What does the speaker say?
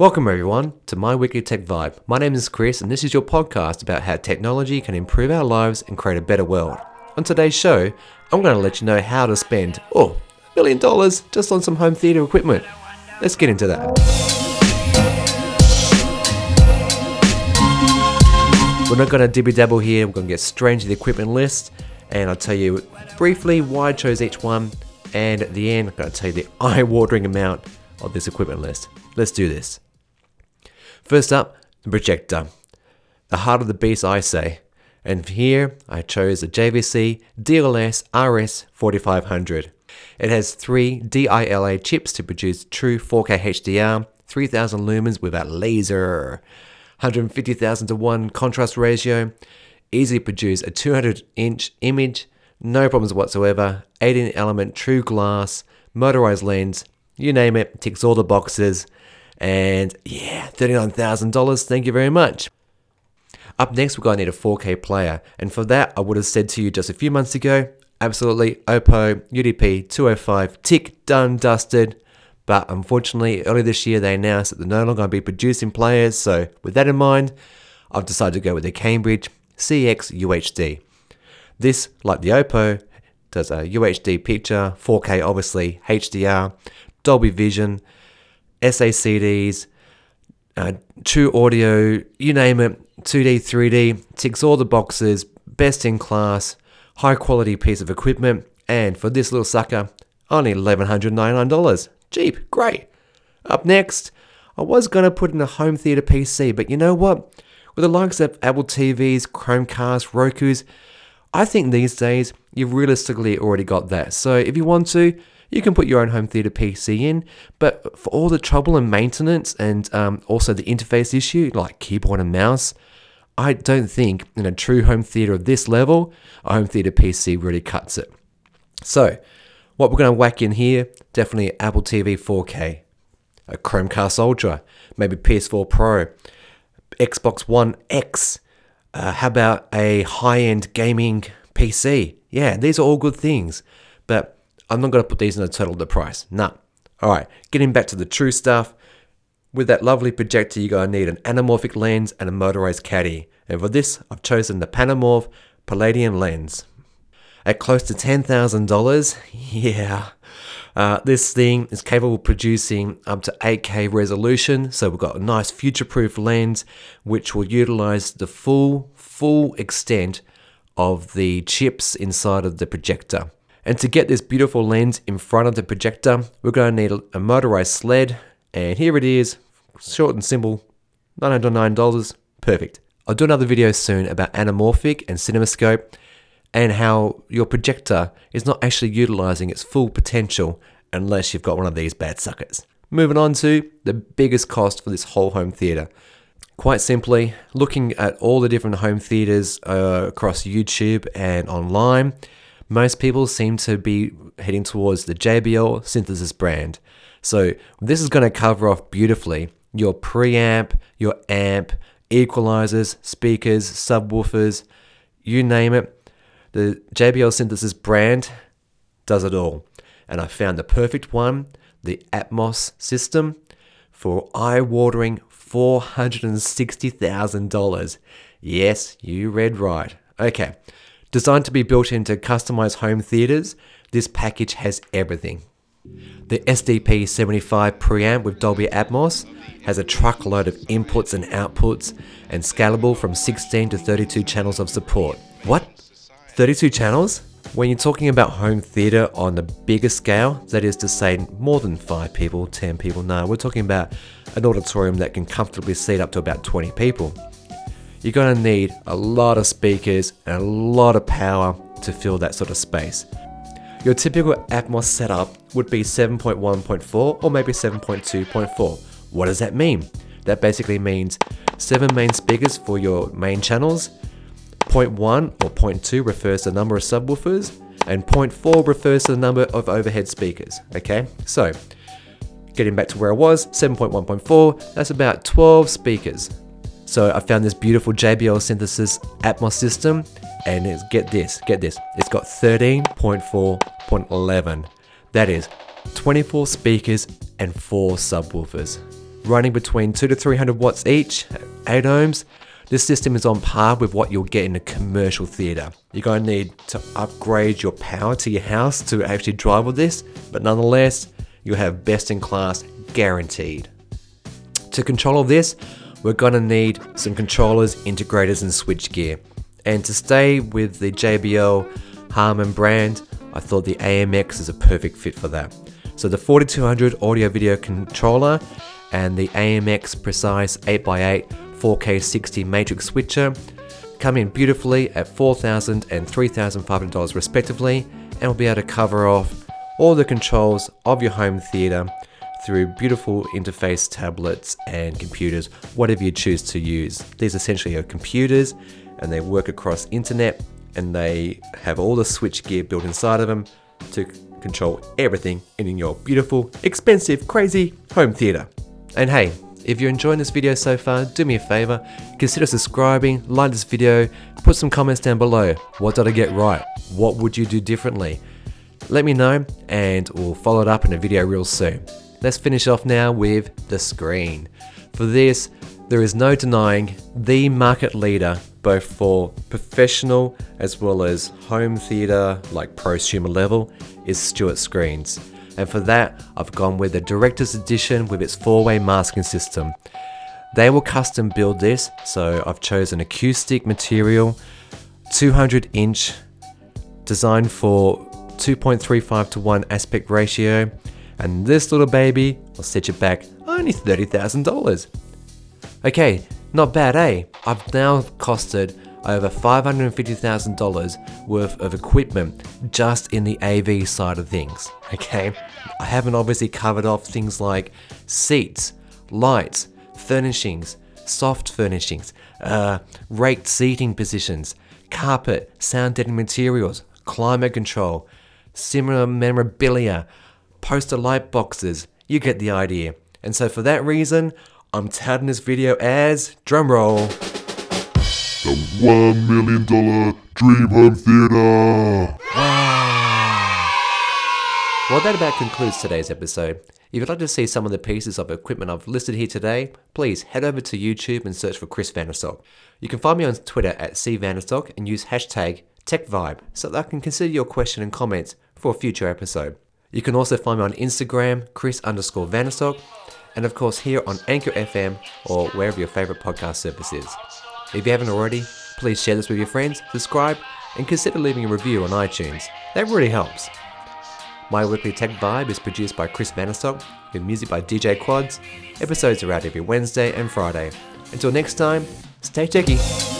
Welcome, everyone, to My Weekly Tech Vibe. My name is Chris, and this is your podcast about how technology can improve our lives and create a better world. On today's show, I'm going to let you know how to spend, oh, a million dollars just on some home theater equipment. Let's get into that. We're not going to dibby dabble here, we're going to get straight into the equipment list, and I'll tell you briefly why I chose each one, and at the end, I'm going to tell you the eye watering amount of this equipment list. Let's do this. First up, the projector. The heart of the beast, I say. And here I chose the JVC DLA RS 4500. It has three DILA chips to produce true 4K HDR, 3000 lumens without laser, 150,000 to 1 contrast ratio, easily produce a 200 inch image, no problems whatsoever, 18 element true glass, motorized lens, you name it, ticks all the boxes. And yeah, $39,000. Thank you very much. Up next, we're going to need a 4K player. And for that, I would have said to you just a few months ago absolutely, Oppo UDP 205, tick, done, dusted. But unfortunately, early this year, they announced that they're no longer going to be producing players. So, with that in mind, I've decided to go with the Cambridge CX UHD. This, like the Oppo, does a UHD picture, 4K obviously, HDR, Dolby Vision, SACDs, uh, True Audio, you name it, 2D, 3D, ticks all the boxes, best in class, high quality piece of equipment, and for this little sucker, only $1,199. Cheap, great. Up next, I was going to put in a home theater PC, but you know what? With the likes of Apple TVs, Chromecast, Roku's, I think these days you've realistically already got that. So if you want to, you can put your own home theater PC in, but for all the trouble and maintenance and um, also the interface issue, like keyboard and mouse, I don't think in a true home theater of this level, a home theater PC really cuts it. So, what we're going to whack in here definitely Apple TV 4K, a Chromecast Ultra, maybe PS4 Pro, Xbox One X. Uh, how about a high end gaming PC? Yeah, these are all good things. But I'm not going to put these in the total of the price. Nah. All right, getting back to the true stuff. With that lovely projector, you're going to need an anamorphic lens and a motorized caddy. And for this, I've chosen the Panamorph Palladium lens. At close to $10,000, yeah, uh, this thing is capable of producing up to 8K resolution. So we've got a nice future-proof lens, which will utilize the full, full extent of the chips inside of the projector. And to get this beautiful lens in front of the projector, we're going to need a motorized sled. And here it is, short and simple, $909, perfect. I'll do another video soon about anamorphic and cinemascope and how your projector is not actually utilizing its full potential unless you've got one of these bad suckers. Moving on to the biggest cost for this whole home theater. Quite simply, looking at all the different home theaters uh, across YouTube and online, most people seem to be heading towards the JBL Synthesis brand. So this is going to cover off beautifully your preamp, your amp, equalizers, speakers, subwoofers, you name it. The JBL Synthesis brand does it all. And I found the perfect one, the Atmos system, for eye-watering $460,000. Yes, you read right. Okay, Designed to be built into customized home theaters, this package has everything. The SDP 75 preamp with Dolby Atmos has a truckload of inputs and outputs and scalable from 16 to 32 channels of support. What? 32 channels? When you're talking about home theater on the bigger scale, that is to say more than 5 people, 10 people, no, we're talking about an auditorium that can comfortably seat up to about 20 people you're going to need a lot of speakers and a lot of power to fill that sort of space. Your typical Atmos setup would be 7.1.4 or maybe 7.2.4. What does that mean? That basically means 7 main speakers for your main channels, 0.1 or 0.2 refers to the number of subwoofers, and 0.4 refers to the number of overhead speakers. Okay, so getting back to where I was, 7.1.4, that's about 12 speakers. So I found this beautiful JBL Synthesis Atmos system, and it's, get this, get this, it's got 13.4.11. That is 24 speakers and 4 subwoofers. running between 2 to 300 watts each, 8 ohms. This system is on par with what you'll get in a commercial theatre. You're going to need to upgrade your power to your house to actually drive with this, but nonetheless, you'll have best in class guaranteed. To control all this, we're going to need some controllers, integrators, and switchgear. And to stay with the JBL Harman brand, I thought the AMX is a perfect fit for that. So the 4200 audio video controller and the AMX Precis 8x8 4K 60 matrix switcher come in beautifully at $4,000 and $3,500 respectively and will be able to cover off all the controls of your home theater through beautiful interface tablets and computers, whatever you choose to use. These essentially are computers and they work across internet and they have all the switch gear built inside of them to control everything in your beautiful, expensive, crazy home theater. And hey, if you're enjoying this video so far, do me a favor, consider subscribing, like this video, put some comments down below. What did I get right? What would you do differently? Let me know and we'll follow it up in a video real soon. Let's finish off now with the screen. For this, there is no denying the market leader both for professional as well as home theatre like prosumer level is Stewart Screens. And for that, I've gone with the Director's Edition with its four-way masking system. They will custom build this, so I've chosen acoustic material, 200 inch, designed for 2.35 to 1 aspect ratio, and this little baby will set you back only $30,000. Okay, not bad, eh? I've now costed over $550,000 worth of equipment just in the AV side of things, okay? I haven't obviously covered off things like seats, lights, furnishings, soft furnishings, uh, raked seating positions, carpet, sound deadening materials, climate control, similar memorabilia, poster light boxes. You get the idea. And so for that reason, I'm touting this video as drumroll. The $1 million Dream Home Theater! Well, that about concludes today's episode. If you'd like to see some of the pieces of equipment I've listed here today, please head over to YouTube and search for Chris Vanderstock. You can find me on Twitter at cvanderstock and use hashtag TechVibe so that I can consider your question and comments for a future episode. You can also find me on Instagram, Chris underscore Vanderstock, and of course here on Anchor FM or wherever your favorite podcast service is. If you haven't already, please share this with your friends, subscribe, and consider leaving a review on iTunes. That really helps. My Weekly Tech Vibe is produced by Chris Vanderstock with music by DJ Quads. Episodes are out every Wednesday and Friday. Until next time, stay techy.